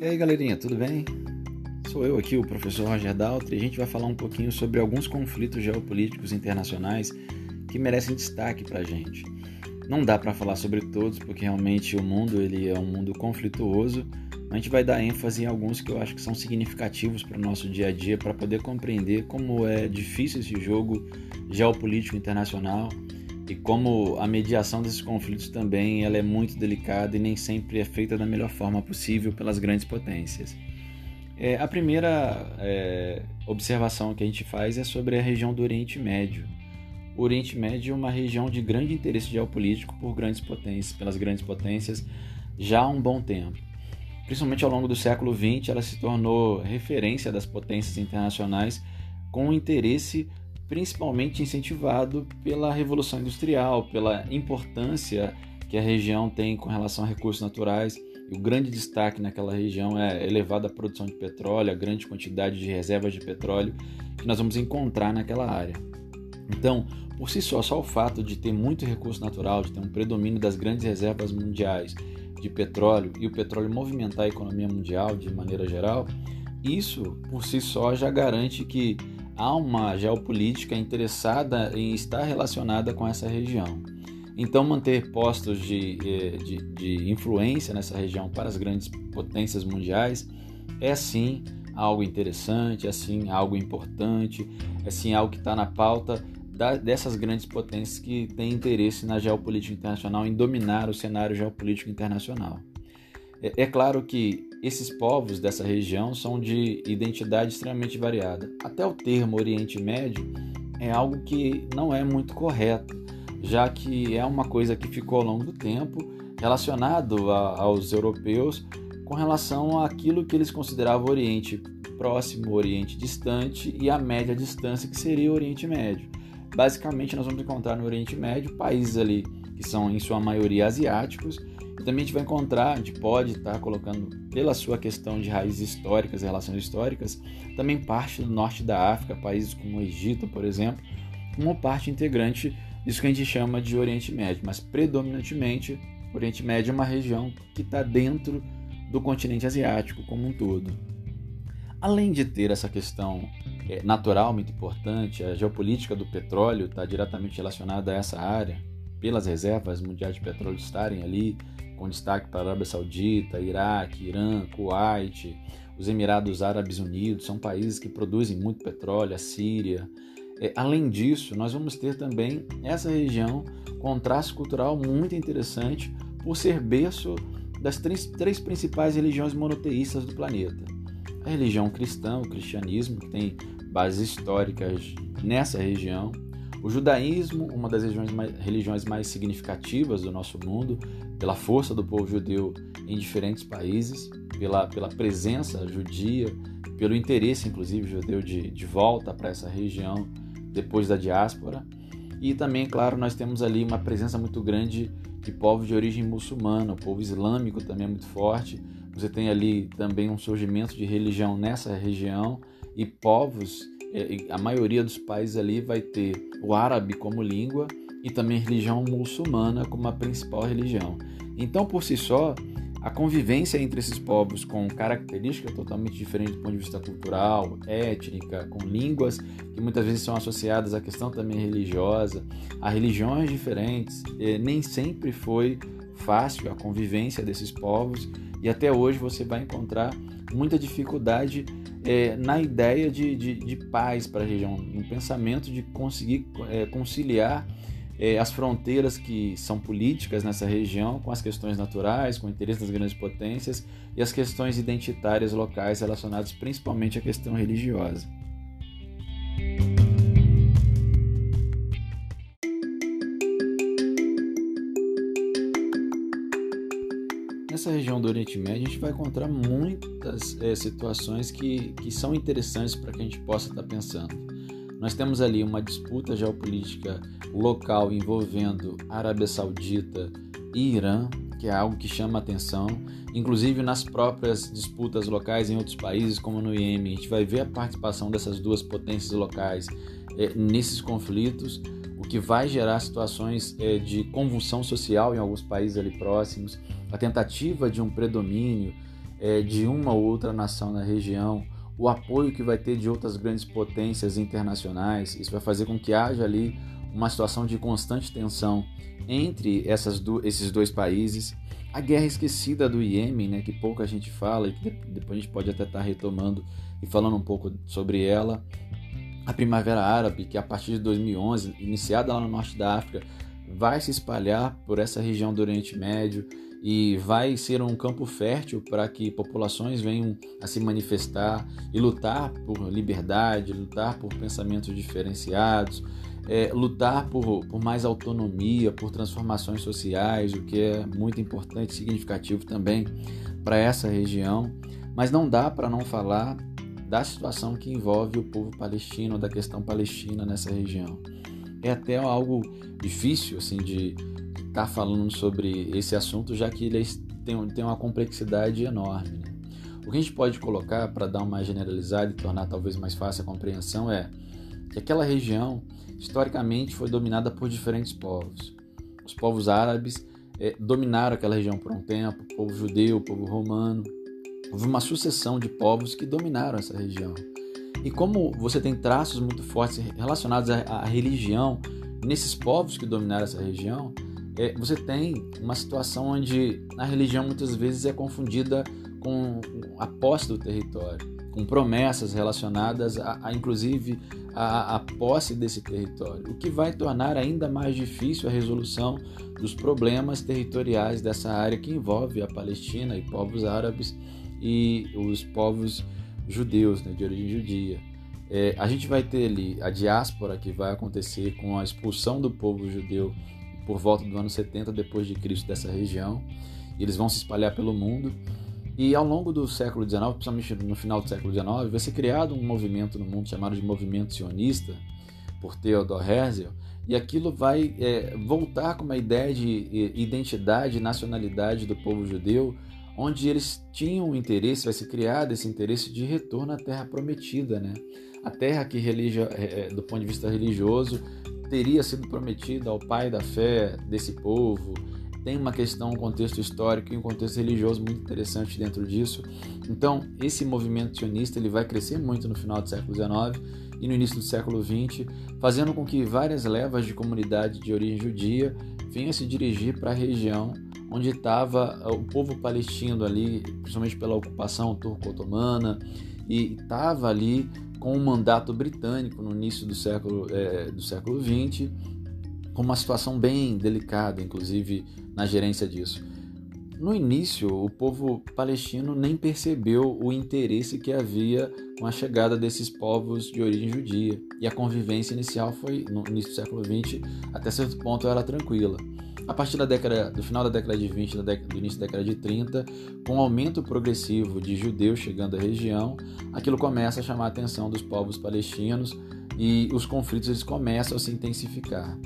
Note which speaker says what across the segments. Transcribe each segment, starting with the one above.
Speaker 1: E aí galerinha, tudo bem? Sou eu aqui, o professor Roger Daltri, e a gente vai falar um pouquinho sobre alguns conflitos geopolíticos internacionais que merecem destaque para a gente. Não dá para falar sobre todos, porque realmente o mundo ele é um mundo conflituoso, mas a gente vai dar ênfase em alguns que eu acho que são significativos para o nosso dia a dia, para poder compreender como é difícil esse jogo geopolítico internacional e como a mediação desses conflitos também ela é muito delicada e nem sempre é feita da melhor forma possível pelas grandes potências. É, a primeira é, observação que a gente faz é sobre a região do Oriente Médio. O Oriente Médio é uma região de grande interesse geopolítico por grandes potências, pelas grandes potências já há um bom tempo. Principalmente ao longo do século XX, ela se tornou referência das potências internacionais com interesse principalmente incentivado pela Revolução Industrial, pela importância que a região tem com relação a recursos naturais. E o grande destaque naquela região é a elevada produção de petróleo, a grande quantidade de reservas de petróleo que nós vamos encontrar naquela área. Então, por si só, só o fato de ter muito recurso natural, de ter um predomínio das grandes reservas mundiais de petróleo e o petróleo movimentar a economia mundial de maneira geral, isso por si só já garante que há uma geopolítica interessada em estar relacionada com essa região. Então, manter postos de, eh, de, de, influência nessa região para as grandes potências mundiais é sim algo interessante, é sim algo importante, é sim algo que está na pauta da, dessas grandes potências que têm interesse na geopolítica internacional, em dominar o cenário geopolítico internacional. É, é claro que esses povos dessa região são de identidade extremamente variada. Até o termo Oriente Médio é algo que não é muito correto, já que é uma coisa que ficou ao longo do tempo relacionado a, aos europeus com relação àquilo que eles consideravam Oriente Próximo, Oriente Distante e a média distância que seria o Oriente Médio. Basicamente, nós vamos encontrar no Oriente Médio países ali que são em sua maioria asiáticos e também a gente vai encontrar, a gente pode estar colocando, pela sua questão de raízes históricas, relações históricas, também parte do norte da África, países como o Egito, por exemplo, como parte integrante disso que a gente chama de Oriente Médio, mas predominantemente Oriente Médio é uma região que está dentro do continente asiático como um todo. Além de ter essa questão é, natural muito importante, a geopolítica do petróleo está diretamente relacionada a essa área, pelas reservas mundiais de petróleo estarem ali, com destaque para a Arábia Saudita, Iraque, Irã, Kuwait, os Emirados Árabes Unidos, são países que produzem muito petróleo, a Síria. É, além disso, nós vamos ter também essa região com um traço cultural muito interessante por ser berço das três, três principais religiões monoteístas do planeta. A religião cristã, o cristianismo, que tem bases históricas nessa região, o judaísmo, uma das mais, religiões mais significativas do nosso mundo, pela força do povo judeu em diferentes países, pela, pela presença judia, pelo interesse, inclusive, judeu de, de volta para essa região depois da diáspora. E também, claro, nós temos ali uma presença muito grande de povos de origem muçulmana, o povo islâmico também é muito forte. Você tem ali também um surgimento de religião nessa região e povos a maioria dos países ali vai ter o árabe como língua e também religião muçulmana como a principal religião. Então, por si só, a convivência entre esses povos com características totalmente diferentes do ponto de vista cultural, étnica, com línguas que muitas vezes são associadas à questão também religiosa, a religiões diferentes, é, nem sempre foi fácil a convivência desses povos e até hoje você vai encontrar muita dificuldade é, na ideia de, de, de paz para a região, no pensamento de conseguir é, conciliar é, as fronteiras que são políticas nessa região com as questões naturais, com o interesse das grandes potências e as questões identitárias locais relacionadas principalmente à questão religiosa. Nessa região do Oriente Médio, a gente vai encontrar muitas é, situações que, que são interessantes para que a gente possa estar tá pensando. Nós temos ali uma disputa geopolítica local envolvendo Arábia Saudita e Irã, que é algo que chama atenção, inclusive nas próprias disputas locais em outros países, como no Iêmen. A gente vai ver a participação dessas duas potências locais é, nesses conflitos, o que vai gerar situações é, de convulsão social em alguns países ali próximos a tentativa de um predomínio é, de uma ou outra nação na região, o apoio que vai ter de outras grandes potências internacionais. Isso vai fazer com que haja ali uma situação de constante tensão entre do, esses dois países. A guerra esquecida do Iêmen, né, que pouca gente fala e que depois a gente pode até estar tá retomando e falando um pouco sobre ela. A Primavera Árabe, que a partir de 2011, iniciada lá no norte da África, vai se espalhar por essa região do Oriente Médio e vai ser um campo fértil para que populações venham a se manifestar e lutar por liberdade, lutar por pensamentos diferenciados, é, lutar por, por mais autonomia, por transformações sociais, o que é muito importante e significativo também para essa região. Mas não dá para não falar da situação que envolve o povo palestino, da questão palestina nessa região. É até algo difícil assim de estar tá falando sobre esse assunto, já que ele tem, tem uma complexidade enorme. Né? O que a gente pode colocar para dar uma generalizada e tornar talvez mais fácil a compreensão é que aquela região historicamente foi dominada por diferentes povos. Os povos árabes é, dominaram aquela região por um tempo, o povo judeu, o povo romano. Houve uma sucessão de povos que dominaram essa região. E como você tem traços muito fortes relacionados à, à religião nesses povos que dominaram essa região, é, você tem uma situação onde a religião muitas vezes é confundida com a posse do território, com promessas relacionadas a, a inclusive a, a, posse desse território, o que vai tornar ainda mais difícil a resolução dos problemas territoriais dessa área que envolve a Palestina e povos árabes e os povos judeus, né, de origem judia. É, a gente vai ter ali a diáspora que vai acontecer com a expulsão do povo judeu por volta do ano 70 depois de Cristo dessa região. Eles vão se espalhar pelo mundo e ao longo do século XIX, principalmente no final do século XIX, vai ser criado um movimento no mundo chamado de movimento sionista por Theodor Herzl e aquilo vai é, voltar com uma ideia de identidade nacionalidade do povo judeu onde eles tinham interesse, vai ser criado esse interesse de retorno à terra prometida, né? A terra que, religio, é, é, do ponto de vista religioso, teria sido prometida ao pai da fé desse povo. Tem uma questão, um contexto histórico e um contexto religioso muito interessante dentro disso. Então, esse movimento sionista ele vai crescer muito no final do século XIX e no início do século XX, fazendo com que várias levas de comunidade de origem judia venham se dirigir para a região onde estava o povo palestino ali, principalmente pela ocupação turco-otomana, e estava ali com o mandato britânico no início do século, é, do século XX, com uma situação bem delicada, inclusive na gerência disso. No início, o povo palestino nem percebeu o interesse que havia com a chegada desses povos de origem judia, e a convivência inicial foi, no início do século XX, até certo ponto era tranquila. A partir da década, do final da década de 20 do início da década de 30, com o aumento progressivo de judeus chegando à região, aquilo começa a chamar a atenção dos povos palestinos e os conflitos eles começam a se intensificar.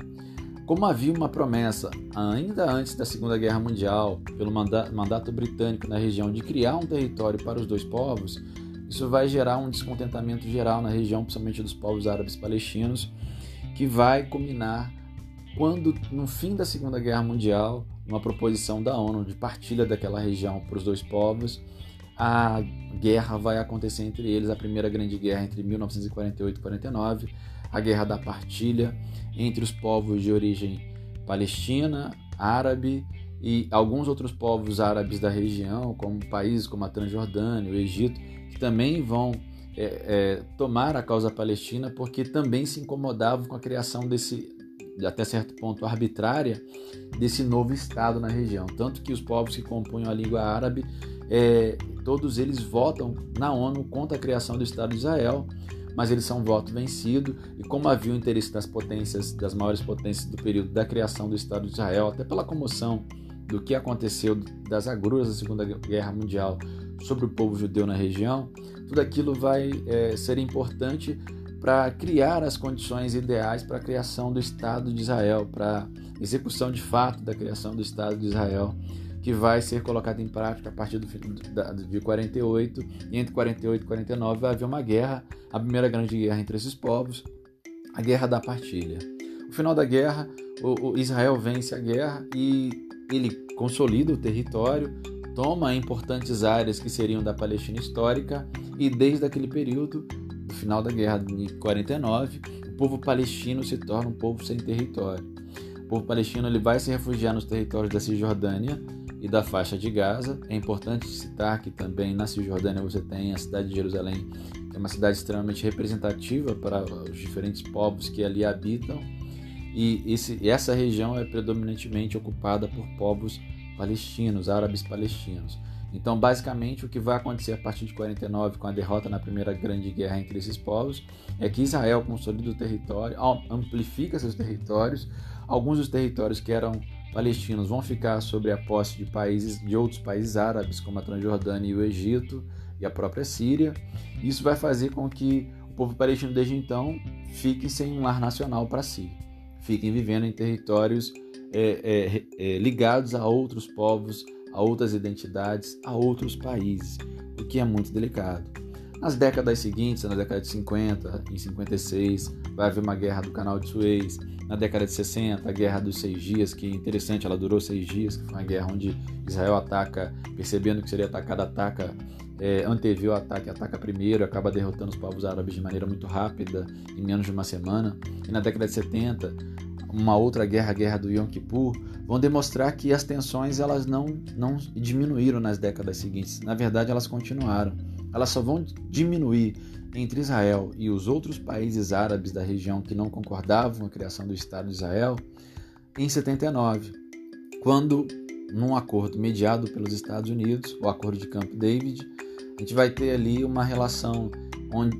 Speaker 1: Como havia uma promessa, ainda antes da Segunda Guerra Mundial, pelo mandato britânico na região de criar um território para os dois povos, isso vai gerar um descontentamento geral na região, principalmente dos povos árabes palestinos, que vai culminar quando, no fim da Segunda Guerra Mundial, uma proposição da ONU de partilha daquela região para os dois povos, a guerra vai acontecer entre eles, a primeira grande guerra entre 1948 e 49, a guerra da partilha entre os povos de origem palestina, árabe e alguns outros povos árabes da região, como países como a Transjordânia, o Egito, que também vão é, é, tomar a causa palestina porque também se incomodavam com a criação desse até certo ponto arbitrária desse novo Estado na região. Tanto que os povos que compunham a língua árabe, é, todos eles votam na ONU contra a criação do Estado de Israel, mas eles são voto vencido, e como havia o interesse das potências, das maiores potências do período da criação do Estado de Israel, até pela comoção do que aconteceu das agruras da Segunda Guerra Mundial sobre o povo judeu na região, tudo aquilo vai é, ser importante para criar as condições ideais para a criação do Estado de Israel, para execução de fato da criação do Estado de Israel, que vai ser colocado em prática a partir do, de 48 e entre 48 e 49 vai haver uma guerra, a primeira grande guerra entre esses povos, a Guerra da Partilha. No final da guerra, o, o Israel vence a guerra e ele consolida o território, toma importantes áreas que seriam da Palestina histórica e desde aquele período, no final da guerra de 49, o povo palestino se torna um povo sem território. O povo palestino ele vai se refugiar nos territórios da Cisjordânia e da faixa de Gaza. É importante citar que também na Cisjordânia você tem a cidade de Jerusalém, que é uma cidade extremamente representativa para os diferentes povos que ali habitam. E esse, essa região é predominantemente ocupada por povos palestinos, árabes palestinos. Então, basicamente, o que vai acontecer a partir de 49, com a derrota na primeira grande guerra entre esses povos, é que Israel consolida o território, amplifica seus territórios. Alguns dos territórios que eram palestinos vão ficar sob a posse de países de outros países árabes, como a Transjordânia e o Egito e a própria Síria. Isso vai fazer com que o povo palestino desde então fique sem um lar nacional para si, fiquem vivendo em territórios é, é, é, ligados a outros povos, a outras identidades, a outros países, o que é muito delicado. Nas décadas seguintes, na década de 50, em 56, vai haver uma guerra do Canal de Suez. Na década de 60, a Guerra dos Seis Dias, que é interessante, ela durou seis dias, que foi uma guerra onde Israel ataca, percebendo que seria atacado, ataca, é, antevê o ataque, ataca primeiro, acaba derrotando os povos árabes de maneira muito rápida, em menos de uma semana. E na década de 70, uma outra guerra, a guerra do Yom Kippur, vão demonstrar que as tensões elas não, não diminuíram nas décadas seguintes. Na verdade, elas continuaram. Elas só vão diminuir entre Israel e os outros países árabes da região que não concordavam com a criação do Estado de Israel em 79, quando, num acordo mediado pelos Estados Unidos, o Acordo de Camp David, a gente vai ter ali uma relação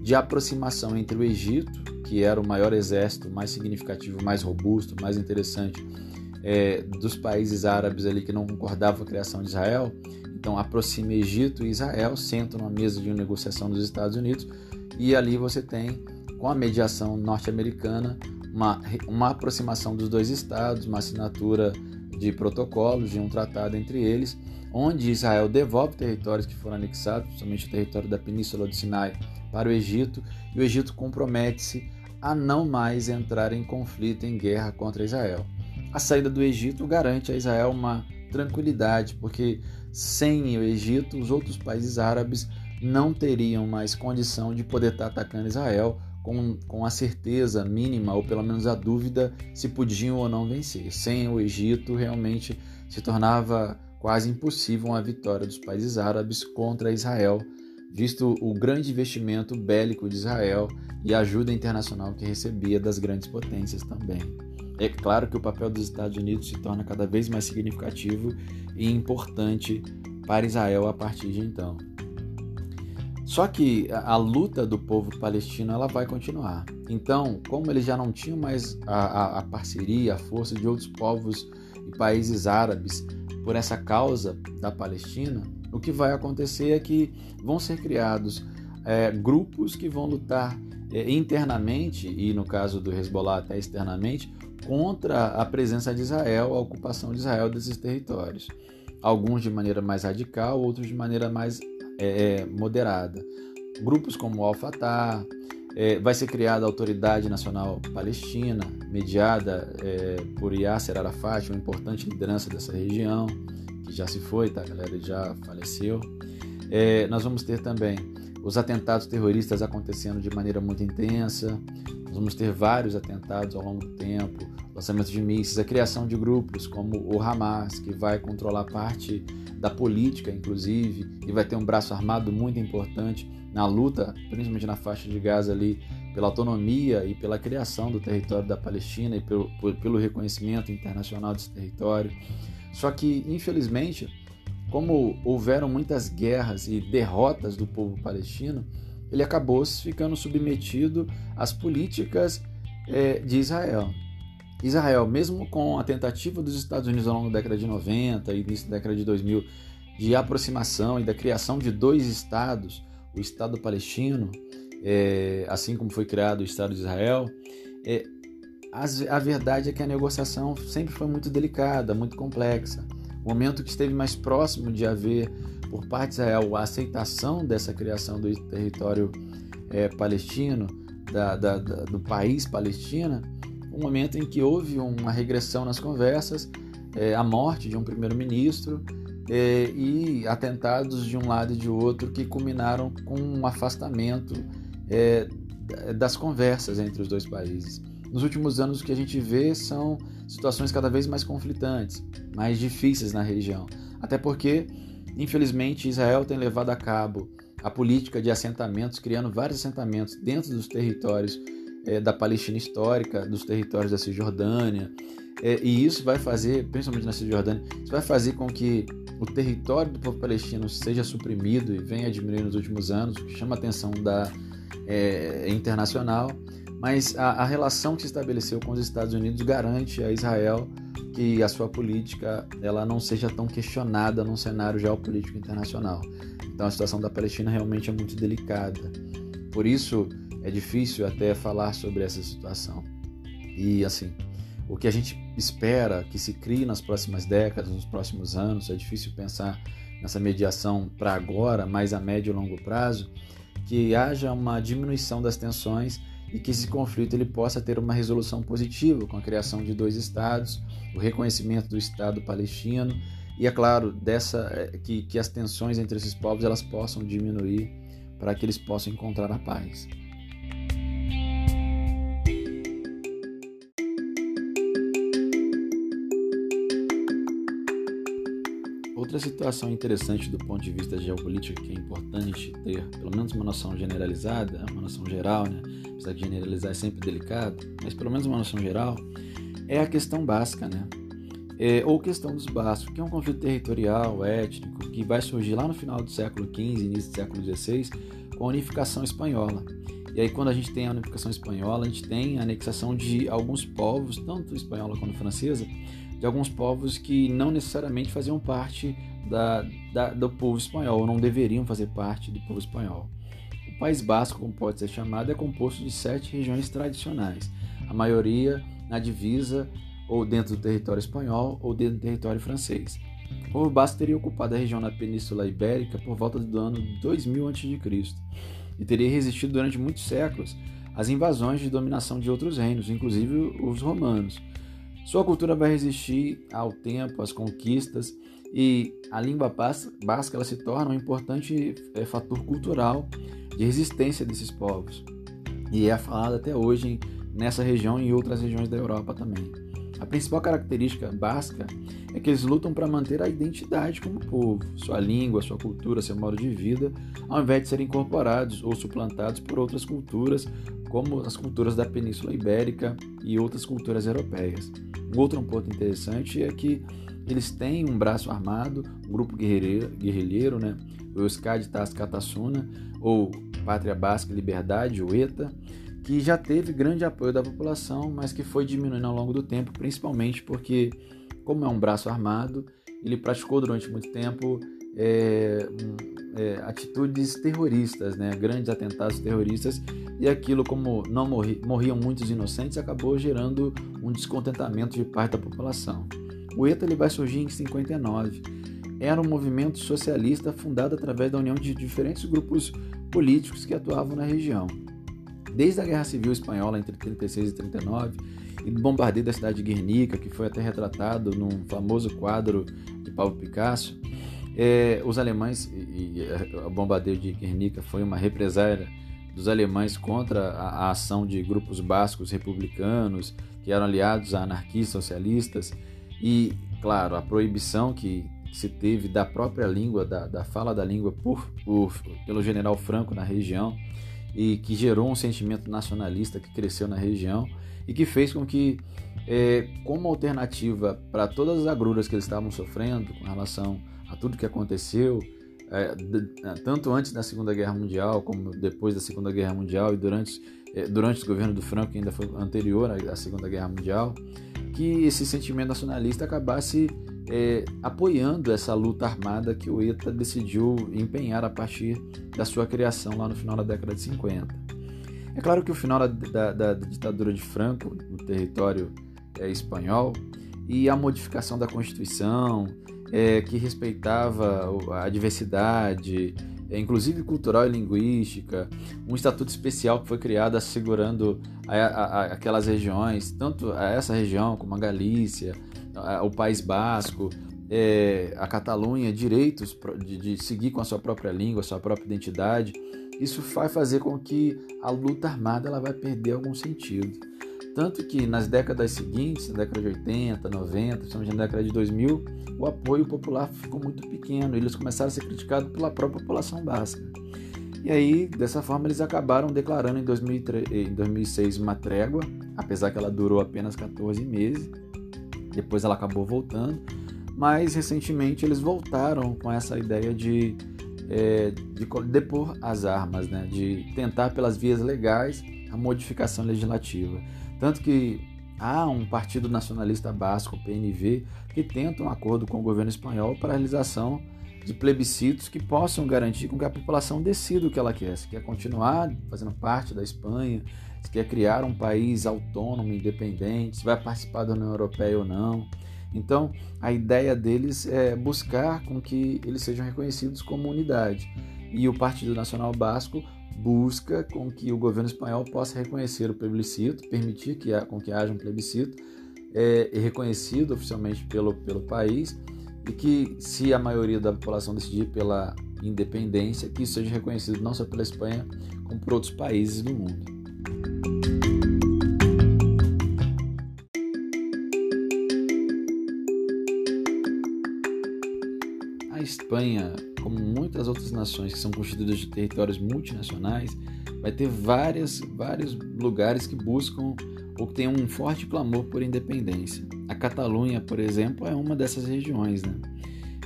Speaker 1: de aproximação entre o Egito que era o maior exército, mais significativo, mais robusto, mais interessante é, dos países árabes ali que não concordavam com a criação de Israel. Então aproxima Egito e Israel, sentam numa mesa de negociação dos Estados Unidos e ali você tem, com a mediação norte-americana, uma, uma aproximação dos dois estados, uma assinatura de protocolos, de um tratado entre eles, onde Israel devolve territórios que foram anexados, principalmente o território da Península do Sinai, para o Egito, e o Egito compromete-se a não mais entrar em conflito, em guerra contra Israel. A saída do Egito garante a Israel uma tranquilidade, porque sem o Egito, os outros países árabes não teriam mais condição de poder estar atacando Israel com, com a certeza mínima, ou pelo menos a dúvida, se podiam ou não vencer. Sem o Egito, realmente se tornava quase impossível uma vitória dos países árabes contra Israel visto o grande investimento bélico de Israel e a ajuda internacional que recebia das grandes potências também. É claro que o papel dos Estados Unidos se torna cada vez mais significativo e importante para Israel a partir de então. Só que a, luta do povo palestino ela vai continuar. Então, como eles já não tinham mais a, a, a parceria, a força de outros povos e países árabes por essa causa da Palestina, o que vai acontecer é que vão ser criados é, grupos que vão lutar é, internamente, e no caso do Hezbollah até externamente, contra a presença de Israel, a ocupação de Israel desses territórios. Alguns de maneira mais radical, outros de maneira mais é, é moderada. Grupos como o Al-Fatah, é, vai ser criada a Autoridade Nacional Palestina, mediada é, por Yasser Arafat, uma importante liderança dessa região que já se foi, tá, galera? Já faleceu. É, nós vamos ter também os atentados terroristas acontecendo de maneira muito intensa. Vamos ter vários atentados ao longo do tempo, lançamento de mísseis, a criação de grupos como o Hamas, que vai controlar parte da política, inclusive, e vai ter um braço armado muito importante na luta, principalmente na faixa de Gaza ali, pela autonomia e pela criação do território da Palestina e pelo, pelo reconhecimento internacional desse território. Só que, infelizmente, como houveram muitas guerras e derrotas do povo palestino, ele acabou ficando submetido às políticas é, de Israel. Israel, mesmo com a tentativa dos Estados Unidos ao longo da década de 90 e início da década de 2000 de aproximação e da criação de dois estados, o Estado palestino, é, assim como foi criado o Estado de Israel, é, a verdade é que a negociação sempre foi muito delicada, muito complexa. O momento que esteve mais próximo de haver, por parte de Israel, a aceitação dessa criação do território é, palestino, da, da, da, do país Palestina, um momento em que houve uma regressão nas conversas, é, a morte de um primeiro-ministro é, e atentados de um lado e de outro que culminaram com um afastamento é, das conversas entre os dois países. Nos últimos anos, o que a gente vê são situações cada vez mais conflitantes, mais difíceis na região. Até porque, infelizmente, Israel tem levado a cabo a política de assentamentos, criando vários assentamentos dentro dos territórios é, da Palestina histórica, dos territórios da Cisjordânia. É, e isso vai fazer, principalmente na Cisjordânia, isso vai fazer com que o território do povo palestino seja suprimido e venha diminuir nos últimos anos, o que chama a atenção da é, internacional. Mas a, a relação que se estabeleceu com os Estados Unidos garante a Israel que a sua política ela não seja tão questionada num cenário geopolítico internacional. Então a situação da Palestina realmente é muito delicada. Por isso é difícil até falar sobre essa situação. E assim, o que a gente espera que se crie nas próximas décadas, nos próximos anos, é difícil pensar nessa mediação para agora, mas a médio e longo prazo, que haja uma diminuição das tensões e que esse conflito ele possa ter uma resolução positiva com a criação de dois estados, o reconhecimento do Estado palestino e é claro dessa é, que, que as tensões entre esses povos elas possam diminuir para que eles possam encontrar a paz. Outra situação interessante do ponto de vista geopolítico que é importante ter, pelo menos uma noção generalizada, uma noção geral, né? apesar de generalizar é sempre delicado, mas pelo menos uma noção geral, é a questão básica, né? É, ou questão dos bascos, que é um conflito territorial, étnico, que vai surgir lá no final do século XV, início do século XVI, com a unificação espanhola. E aí, quando a gente tem a unificação espanhola, a gente tem a anexação de alguns povos, tanto espanhola quanto francesa, de alguns povos que não necessariamente faziam parte da, da, do povo espanhol, ou não deveriam fazer parte do povo espanhol. O País Basco, como pode ser chamado, é composto de sete regiões tradicionais, a maioria na divisa ou dentro do território espanhol ou dentro do território francês. O povo basco teria ocupado a região na Península Ibérica por volta do ano 2000 a.C. e teria resistido durante muitos séculos às invasões de dominação de outros reinos, inclusive os romanos. Sua cultura vai resistir ao tempo, às conquistas e a língua basca ela se torna um importante é, fator cultural de resistência desses povos e é falada até hoje nessa região e em outras regiões da Europa também. A principal característica basca é que eles lutam para manter a identidade como povo, sua língua, sua cultura, seu modo de vida, ao invés de serem incorporados ou suplantados por outras culturas, como as culturas da Península Ibérica e outras culturas europeias. Um outro ponto interessante é que eles têm um braço armado, um grupo guerrilheiro, né? o Euskadi Tascatasuna, ou Pátria Basca Liberdade, o ETA, que já teve grande apoio da população, mas que foi diminuindo ao longo do tempo, principalmente porque, como é um braço armado, ele praticou durante muito tempo é, é, atitudes terroristas, né? grandes atentados terroristas, e aquilo, como não morri, morriam muitos inocentes, acabou gerando um descontentamento de parte da população. O ETA ele vai surgir em 59. Era um movimento socialista fundado através da união de diferentes grupos políticos que atuavam na região. Desde a Guerra Civil Espanhola entre 36 e 39 e do bombardeio da cidade de Guernica, que foi até retratado num famoso quadro de Pablo Picasso, é, os alemães e, e o bombardeio de Guernica foi uma represália dos alemães contra a, a, ação de grupos bascos republicanos que eram aliados a anarquistas socialistas e, claro, a proibição que se teve da própria língua, da, da fala da língua por, por, pelo general Franco na região e que gerou um sentimento nacionalista que cresceu na região e que fez com que, é, como alternativa para todas as agruras que eles estavam sofrendo com relação tudo que aconteceu, é, tanto antes da Segunda Guerra Mundial como depois da Segunda Guerra Mundial e durante, é, durante o governo do Franco, que ainda foi anterior à Segunda Guerra Mundial, que esse sentimento nacionalista acabasse é, apoiando essa luta armada que o ETA decidiu empenhar a partir da sua criação lá no final da década de 50. É claro que o final da, da, da ditadura de Franco no território é, espanhol e a modificação da Constituição, é, que respeitava a diversidade, é, inclusive cultural e linguística, um estatuto especial que foi criado assegurando a, a, a, aquelas regiões, tanto essa região como a Galícia, o País Basco, é, a Catalunha direitos de, de seguir com a sua própria língua, a sua própria identidade, isso vai fazer com que a luta armada ela vai perder algum sentido. Tanto que nas décadas seguintes, na década de 80, 90, principalmente na década de 2000, o apoio popular ficou muito pequeno. Eles começaram a ser criticados pela própria população basca. E aí, dessa forma, eles acabaram declarando em, 2003, em 2006 uma trégua, apesar que ela durou apenas 14 meses. Depois ela acabou voltando. Mas recentemente eles voltaram com essa ideia de, é, de depor as armas, né? de tentar pelas vias legais a modificação legislativa. Tanto que há um partido nacionalista basco, PNV, que tenta um acordo com o governo espanhol para a realização de plebiscitos que possam garantir com que a população decida o que ela quer. Se quer continuar fazendo parte da Espanha, se quer criar um país autônomo, independente, se vai participar da União Europeia ou não. Então, a ideia deles é buscar com que eles sejam reconhecidos como unidade. E o Partido Nacional Basco busca com que o governo espanhol possa reconhecer o plebiscito, permitir que, com que haja um plebiscito é, reconhecido oficialmente pelo, pelo país e que, se a maioria da população decidir pela independência, que isso seja reconhecido não só pela Espanha, como por outros países do mundo. Espanha como muitas outras nações que são constituídas de territórios multinacionais, vai ter várias, vários lugares que buscam ou que têm um forte clamor por independência. A Catalunha, por exemplo, é uma dessas regiões. Né?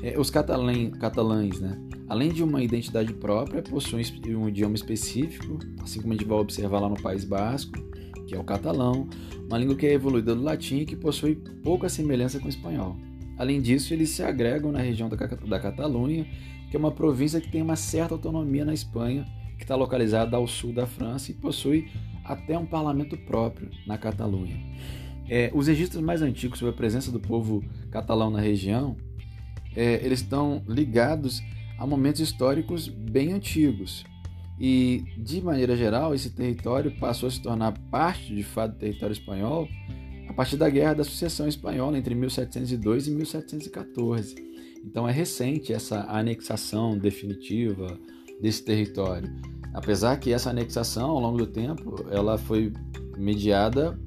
Speaker 1: É, os catalães, catalães né? além de uma identidade própria, possuem um idioma específico, assim como a gente vai observar lá no País Basco, que é o catalão, uma língua que é evoluída do latim e que possui pouca semelhança com o espanhol. Além disso, eles se agregam na região da, da Catalunha que é uma província que tem uma certa autonomia na Espanha, que está localizada ao sul da França e possui até um parlamento próprio na Catalunha. É, os registros mais antigos sobre a presença do povo catalão na região, é, eles estão ligados a momentos históricos bem antigos. E, de maneira geral, esse território passou a se tornar parte, de fato, do território espanhol a partir da Guerra da Sucessão Espanhola entre 1702 e 1714. Então é recente essa anexação definitiva desse território. Apesar que essa anexação, ao longo do tempo, ela foi mediada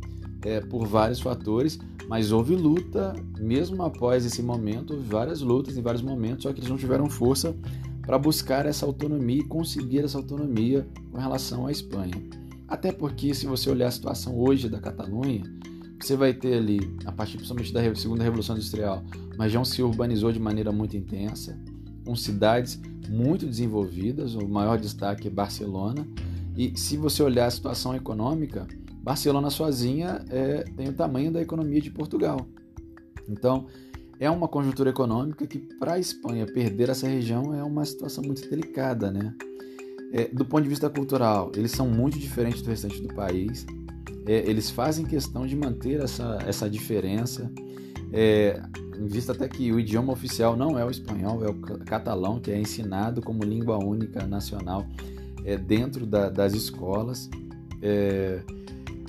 Speaker 1: é, por vários fatores, mas houve luta, mesmo após esse momento, houve várias lutas em vários momentos, só que eles não tiveram força para buscar essa autonomia e conseguir essa autonomia com relação à Espanha. Até porque, se você olhar a situação hoje da Catalunha, você vai ter ali, a partir principalmente da segunda revolução industrial, uma região se urbanizou de maneira muito intensa, com cidades muito desenvolvidas, o maior destaque é Barcelona. E se você olhar a situação econômica, Barcelona sozinha é, tem o tamanho da economia de Portugal. Então, é uma conjuntura econômica que, para a Espanha, perder essa região é uma situação muito delicada, né? É, do ponto de vista cultural, eles são muito diferentes do restante do país é, eles fazem questão de manter essa, essa diferença, é, em vista até que o idioma oficial não é o espanhol, é o catalão, que é ensinado como língua única nacional é, dentro da, das escolas. É,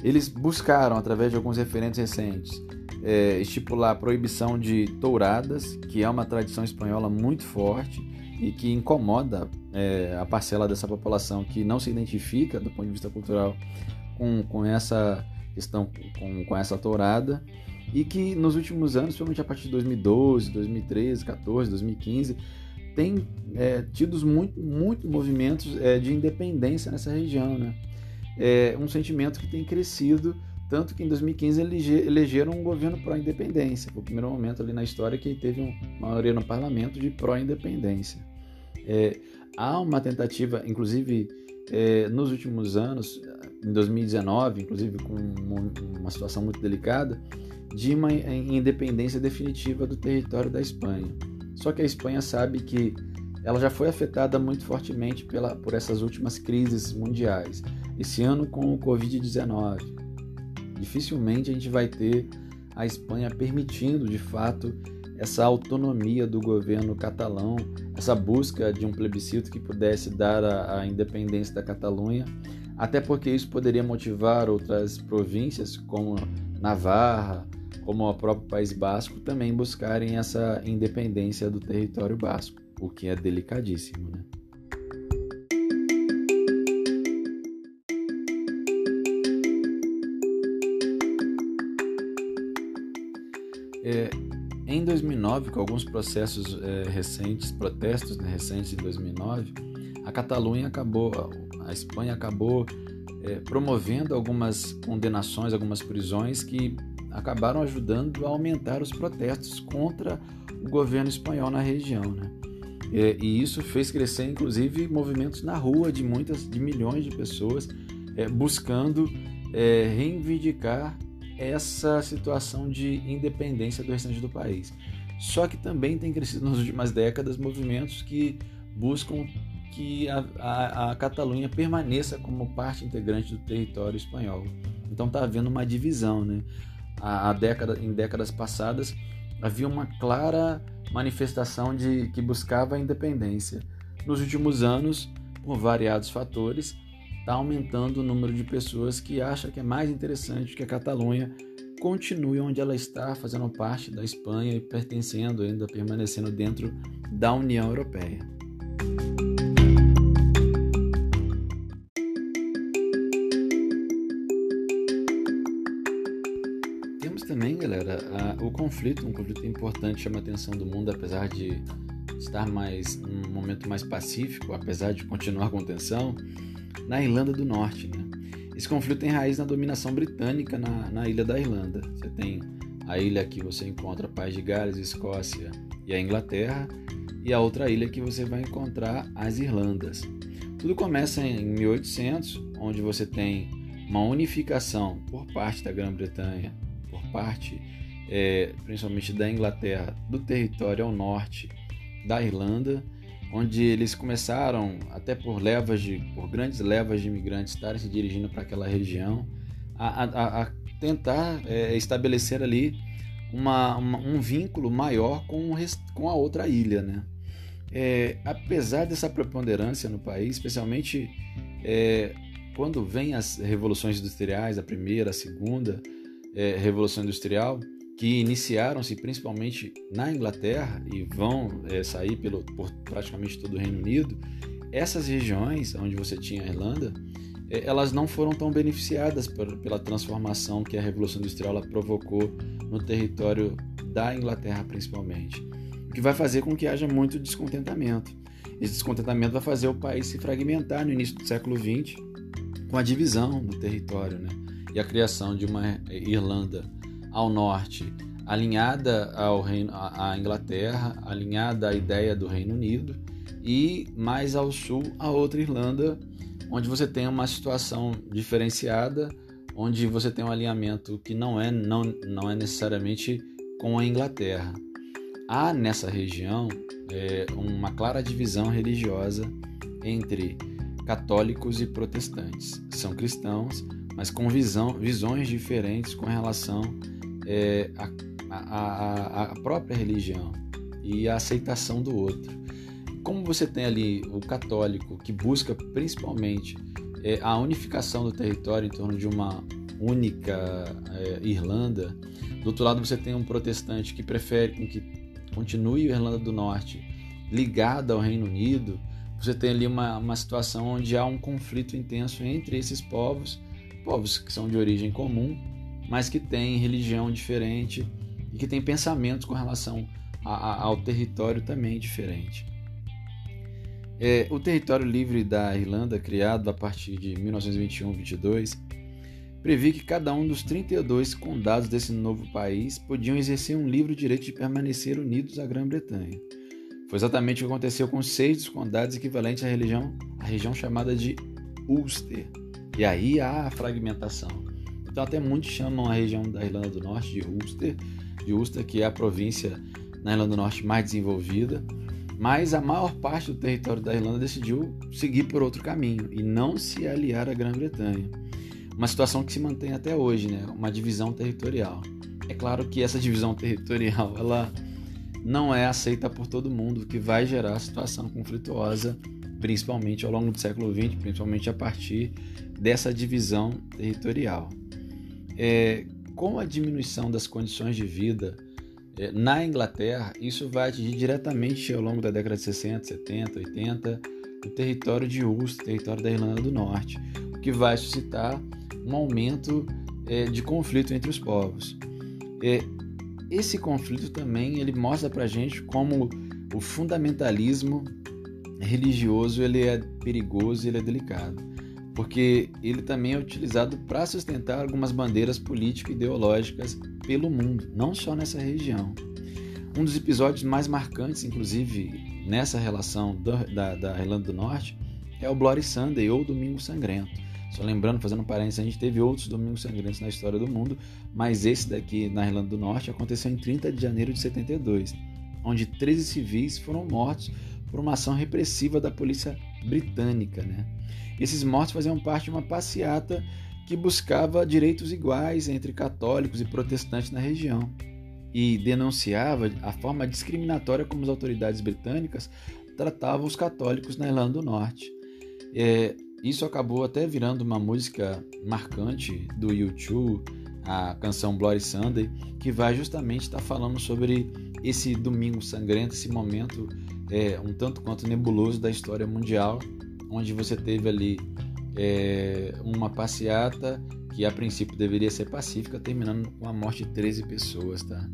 Speaker 1: eles buscaram, através de alguns referentes recentes, é, estipular a proibição de touradas, que é uma tradição espanhola muito forte e que incomoda é, a parcela dessa população que não se identifica do ponto de vista cultural com, com essa questão, com, com essa tourada, e que nos últimos anos, principalmente a partir de 2012, 2013, 14, 2015, tem é, tido muito, muito movimentos é, de independência nessa região. Né? É um sentimento que tem crescido, tanto que em 2015 elege, elegeram um governo pró-independência. Foi o primeiro momento ali na história que teve uma maioria no parlamento de pró-independência. É, há uma tentativa, inclusive é, nos últimos anos, em 2019, inclusive com uma situação muito delicada, de uma independência definitiva do território da Espanha. Só que a Espanha sabe que ela já foi afetada muito fortemente pela, por essas últimas crises mundiais. Esse ano com o Covid-19, dificilmente a gente vai ter a Espanha permitindo de fato essa autonomia do governo catalão, essa busca de um plebiscito que pudesse dar a, a independência da Catalunha até porque isso poderia motivar outras províncias, como Navarra, como o próprio País Basco, também buscarem essa independência do território basco, o que é delicadíssimo. Né? É, em 2009, com alguns processos é, recentes, protestos né, recentes em 2009, a Catalunha acabou, a Espanha acabou é, promovendo algumas condenações, algumas prisões que acabaram ajudando a aumentar os protestos contra o governo espanhol na região, né? É, e isso fez crescer, inclusive, movimentos na rua de muitas, de milhões de pessoas é, buscando reivindicar essa situação de independência do restante do país. Só que também tem crescido nas últimas décadas movimentos que buscam que a, a, a Catalunha permaneça como parte integrante do território espanhol. Então está havendo uma divisão, né? A, a, década, em décadas passadas havia uma clara manifestação de que buscava a independência. Nos últimos anos, por variados fatores, está aumentando o número de pessoas que acham que é mais interessante que a Catalunha continue onde ela está, fazendo parte da Espanha e pertencendo ainda, permanecendo dentro da União Europeia. Temos também, galera, o conflito, um conflito importante chama a atenção do mundo, apesar de estar mais num momento mais pacífico, apesar de continuar com tensão na Irlanda do Norte. Né? Esse conflito tem raiz na dominação britânica na, na ilha da Irlanda. Você tem a ilha que você encontra País de Gales, Escócia e a Inglaterra, e a outra ilha que você vai encontrar as Irlandas. Tudo começa em 1800, onde você tem uma unificação por parte da Grã-Bretanha, por parte é, principalmente da Inglaterra, do território ao norte da Irlanda onde eles começaram, até por levas de, por grandes levas de imigrantes estarem se dirigindo para aquela região, a, a, a tentar é, estabelecer ali uma, uma, um vínculo maior com, com a outra ilha, né? É, apesar dessa preponderância no país, especialmente é, quando vem as revoluções industriais, a primeira, a segunda é, revolução industrial, que iniciaram-se principalmente na Inglaterra e vão é, sair pelo, por praticamente todo o Reino Unido, essas regiões onde você tinha a Irlanda, é, elas não foram tão beneficiadas por, pela transformação que a Revolução Industrial provocou no território da Inglaterra, principalmente. O que vai fazer com que haja muito descontentamento. Esse descontentamento vai fazer o país se fragmentar no início do século XX, com a divisão do território né? e a criação de uma Irlanda ao norte, alinhada ao reino, à Inglaterra, alinhada à ideia do Reino Unido, e mais ao sul, a outra Irlanda, onde você tem uma situação diferenciada, onde você tem um alinhamento que não é, não, não é necessariamente com a Inglaterra. Há nessa região é, uma clara divisão religiosa entre católicos e protestantes. São cristãos, mas com visão, visões diferentes com relação é, a, a, a própria religião e a aceitação do outro. Como você tem ali o católico que busca principalmente é, a unificação do território em torno de uma única é, Irlanda, do outro lado você tem um protestante que prefere que continue a Irlanda do Norte ligada ao Reino Unido, você tem ali uma, uma situação onde há um conflito intenso entre esses povos, povos que são de origem comum, mas que tem religião diferente e que tem pensamentos com relação a, a, ao território também diferente. É, o território livre da Irlanda, criado a partir de 1921-22, previa que cada um dos 32 condados desse novo país podiam exercer um livre direito de permanecer unidos à Grã-Bretanha. Foi exatamente o que aconteceu com seis dos condados equivalentes à, religião, à região chamada de Ulster. E aí há a fragmentação. Então até muitos chamam a região da Irlanda do Norte de Ulster, de Ulster, que é a província na Irlanda do Norte mais desenvolvida, mas a maior parte do território da Irlanda decidiu seguir por outro caminho e não se aliar à Grã-Bretanha. Uma situação que se mantém até hoje, né? uma divisão territorial. É claro que essa divisão territorial ela não é aceita por todo mundo, o que vai gerar situação conflituosa, principalmente ao longo do século XX, principalmente a partir dessa divisão territorial. É, com a diminuição das condições de vida é, na Inglaterra, isso vai atingir diretamente ao longo da década de 60, 70, 80 o território de Ulster, território da Irlanda do Norte, o que vai suscitar um aumento é, de conflito entre os povos. É, esse conflito também ele mostra para gente como o fundamentalismo religioso ele é perigoso ele é delicado, porque ele também é utilizado para sustentar algumas bandeiras político-ideológicas pelo mundo, não só nessa região. Um dos episódios mais marcantes, inclusive nessa relação da, da Irlanda do Norte, é o Bloody Sunday ou Domingo Sangrento. Só lembrando, fazendo um parênteses, a gente teve outros Domingos Sangrentos na história do mundo, mas esse daqui na Irlanda do Norte aconteceu em 30 de janeiro de 72, onde 13 civis foram mortos por uma ação repressiva da polícia britânica. Né? Esses mortos faziam parte de uma passeata que buscava direitos iguais entre católicos e protestantes na região e denunciava a forma discriminatória como as autoridades britânicas tratavam os católicos na Irlanda do Norte. É, isso acabou até virando uma música marcante do U2, a canção Bloody Sunday, que vai justamente estar falando sobre esse domingo sangrento, esse momento é, um tanto quanto nebuloso da história mundial, onde você teve ali é, uma passeata que a princípio deveria ser pacífica, terminando com a morte de 13 pessoas. Tá?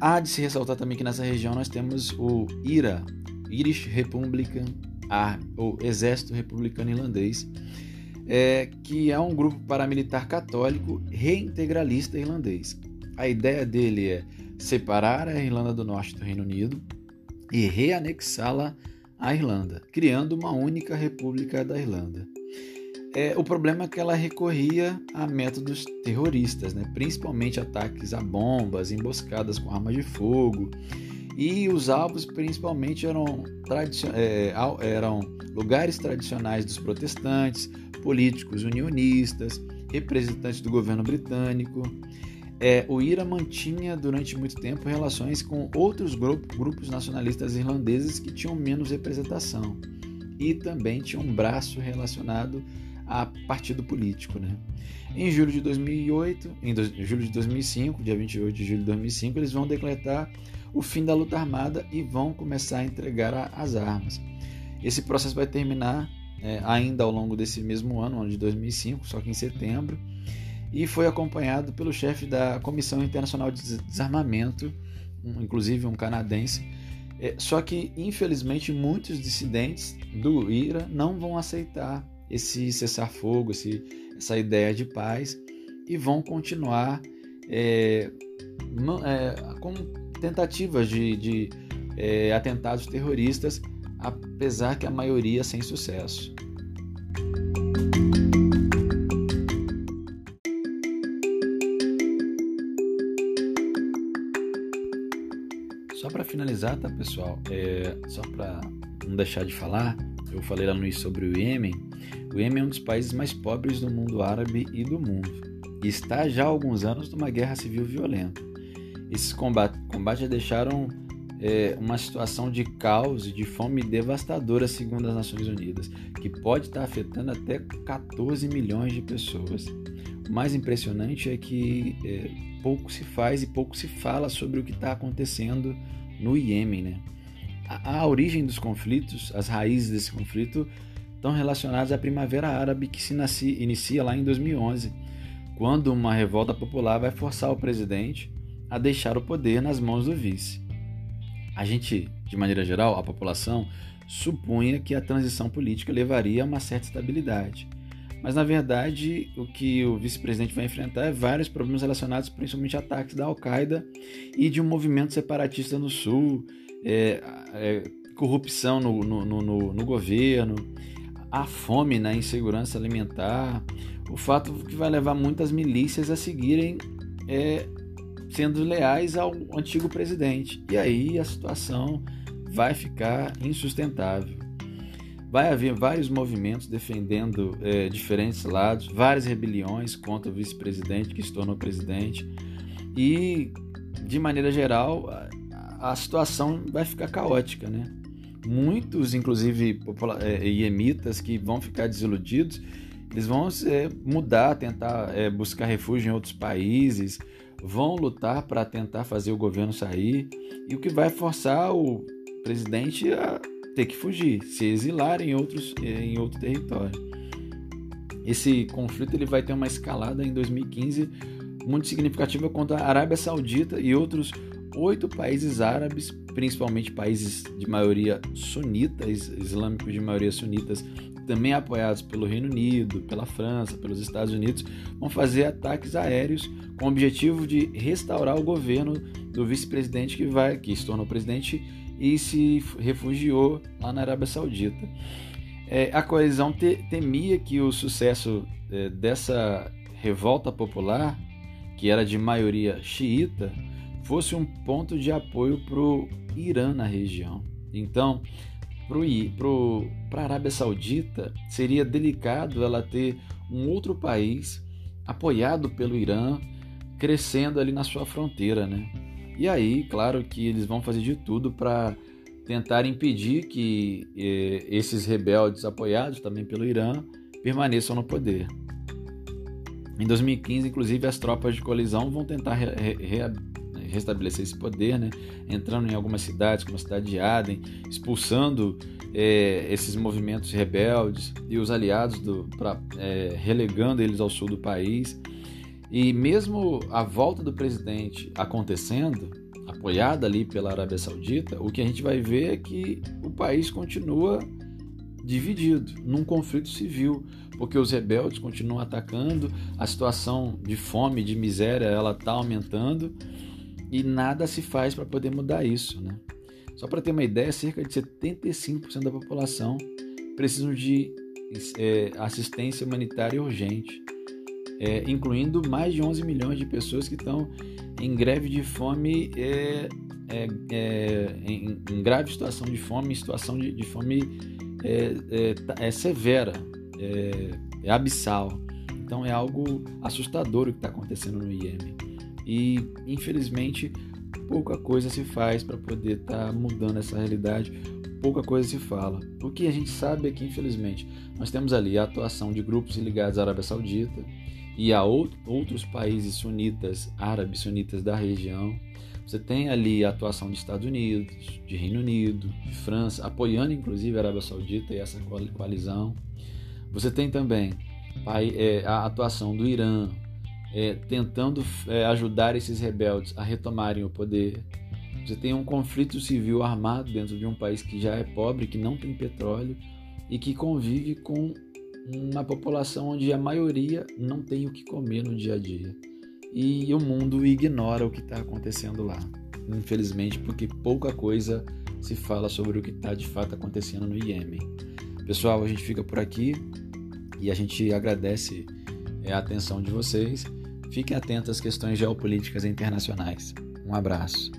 Speaker 1: Há de se ressaltar também que nessa região nós temos o IRA, Irish Republican Army, ou Exército Republicano Irlandês, é, que é um grupo paramilitar católico reintegralista irlandês. A ideia dele é separar a Irlanda do Norte do Reino Unido e reanexá-la à Irlanda, criando uma única República da Irlanda. É, o problema é que ela recorria a métodos terroristas, né? principalmente ataques a bombas, emboscadas com armas de fogo. E os alvos principalmente eram, é, eram lugares tradicionais dos protestantes, políticos unionistas, representantes do governo britânico. É, o IRA mantinha durante muito tempo relações com outros grupos nacionalistas irlandeses que tinham menos representação e também tinha um braço relacionado a partido político. Né? Em julho de 2008, em do, julho de 2005, dia 28 de julho de 2005, eles vão decretar o fim da luta armada e vão começar a entregar a, as armas. Esse processo vai terminar é, ainda ao longo desse mesmo ano, ano de 2005, só que em setembro, e foi acompanhado pelo chefe da Comissão Internacional de Desarmamento, inclusive um canadense. É, só que, infelizmente, muitos dissidentes do IRA não vão aceitar esse cessar-fogo, essa ideia de paz e vão continuar é, é, com tentativas de, de é, atentados terroristas, apesar que a maioria sem sucesso. Finalizar, tá pessoal? É, só para não deixar de falar, eu falei lá no início sobre o Iêmen. O Iêmen é um dos países mais pobres do mundo árabe e do mundo, e está já há alguns anos numa guerra civil violenta. Esses combates, combates deixaram é, uma situação de caos e de fome devastadora, segundo as Nações Unidas, que pode estar afetando até 14 milhões de pessoas. O mais impressionante é que é, pouco se faz e pouco se fala sobre o que está acontecendo no Iêmen. Né? A, a origem dos conflitos, as raízes desse conflito, estão relacionadas à Primavera Árabe que se nasce, inicia lá em 2011, quando uma revolta popular vai forçar o presidente a deixar o poder nas mãos do vice. A gente, de maneira geral, a população, supunha que a transição política levaria a uma certa estabilidade. Mas na verdade, o que o vice-presidente vai enfrentar é vários problemas relacionados principalmente a ataques da Al-Qaeda e de um movimento separatista no sul, é, é, corrupção no, no, no, no governo, a fome na insegurança alimentar, o fato que vai levar muitas milícias a seguirem é, sendo leais ao antigo presidente. E aí a situação vai ficar insustentável. Vai haver vários movimentos defendendo é, diferentes lados, várias rebeliões contra o vice-presidente que se tornou presidente. E, de maneira geral, a, a situação vai ficar caótica, né? muitos, inclusive é, iemitas, que vão ficar desiludidos Eles vão é, mudar, tentar é, buscar refúgio em outros países, vão lutar para tentar fazer o governo sair, e o que vai forçar o presidente a ter que fugir, se exilar em, outros, é, em outro território. Esse conflito ele vai ter uma escalada em 2015 muito significativa contra a Arábia Saudita e outros oito países árabes, principalmente países de maioria sunita, islâmicos de maioria sunitas, também apoiados pelo Reino Unido, pela França, pelos Estados Unidos, vão fazer ataques aéreos com o objetivo de restaurar o governo do vice-presidente que vai, que se tornou presidente e se refugiou lá na Arábia Saudita. É, a coalizão te, temia que o sucesso é, dessa revolta popular, que era de maioria xiita, fosse um ponto de apoio para o Irã na região. Então, para a Arábia Saudita, seria delicado ela ter um outro país apoiado pelo Irã crescendo ali na sua fronteira, né? E aí, claro que eles vão fazer de tudo para tentar impedir que eh, esses rebeldes apoiados também pelo Irã permaneçam no poder. Em 2015, inclusive, as tropas de colisão vão tentar re re restabelecer esse poder, né? entrando em algumas cidades, como a cidade de Aden, expulsando é, esses movimentos rebeldes e os aliados, do, pra, é, relegando eles ao sul do país. E mesmo a volta do presidente acontecendo, apoiada ali pela Arábia Saudita, o que a gente vai ver é que o país continua dividido num conflito civil, porque os rebeldes continuam atacando, a situação de fome, de miséria, ela está aumentando e nada se faz para poder mudar isso. Né? Só para ter uma ideia, cerca de 75% da população precisam de é, assistência humanitária urgente, é, incluindo mais de 11 milhões de pessoas que estão em greve de fome, é, é, é em, em, grave situação de fome, em situação de, de fome é, é, severa, é abissal. Então é algo assustador o que está acontecendo no Iêmen. E infelizmente pouca coisa se faz para poder estar tá mudando essa realidade, pouca coisa se fala. O que a gente sabe é que infelizmente nós temos ali a atuação de grupos ligados à Arábia Saudita e a outros países sunitas, árabes sunitas da região. Você tem ali a atuação dos Estados Unidos, de Reino Unido, de França, apoiando inclusive a Arábia Saudita e essa coalizão. Você tem também é, a atuação do Irã, é, tentando é, ajudar esses rebeldes a retomarem o poder. Você tem um conflito civil armado dentro de um país que já é pobre, que não tem petróleo e que convive com uma população onde a maioria não tem o que comer no dia a dia. E o mundo ignora o que está acontecendo lá, infelizmente, porque pouca coisa se fala sobre o que está de fato acontecendo no Iêmen. Pessoal, a gente fica por aqui e a gente agradece é, a atenção de vocês Fiquem atentos às questões geopolíticas internacionais. Um abraço.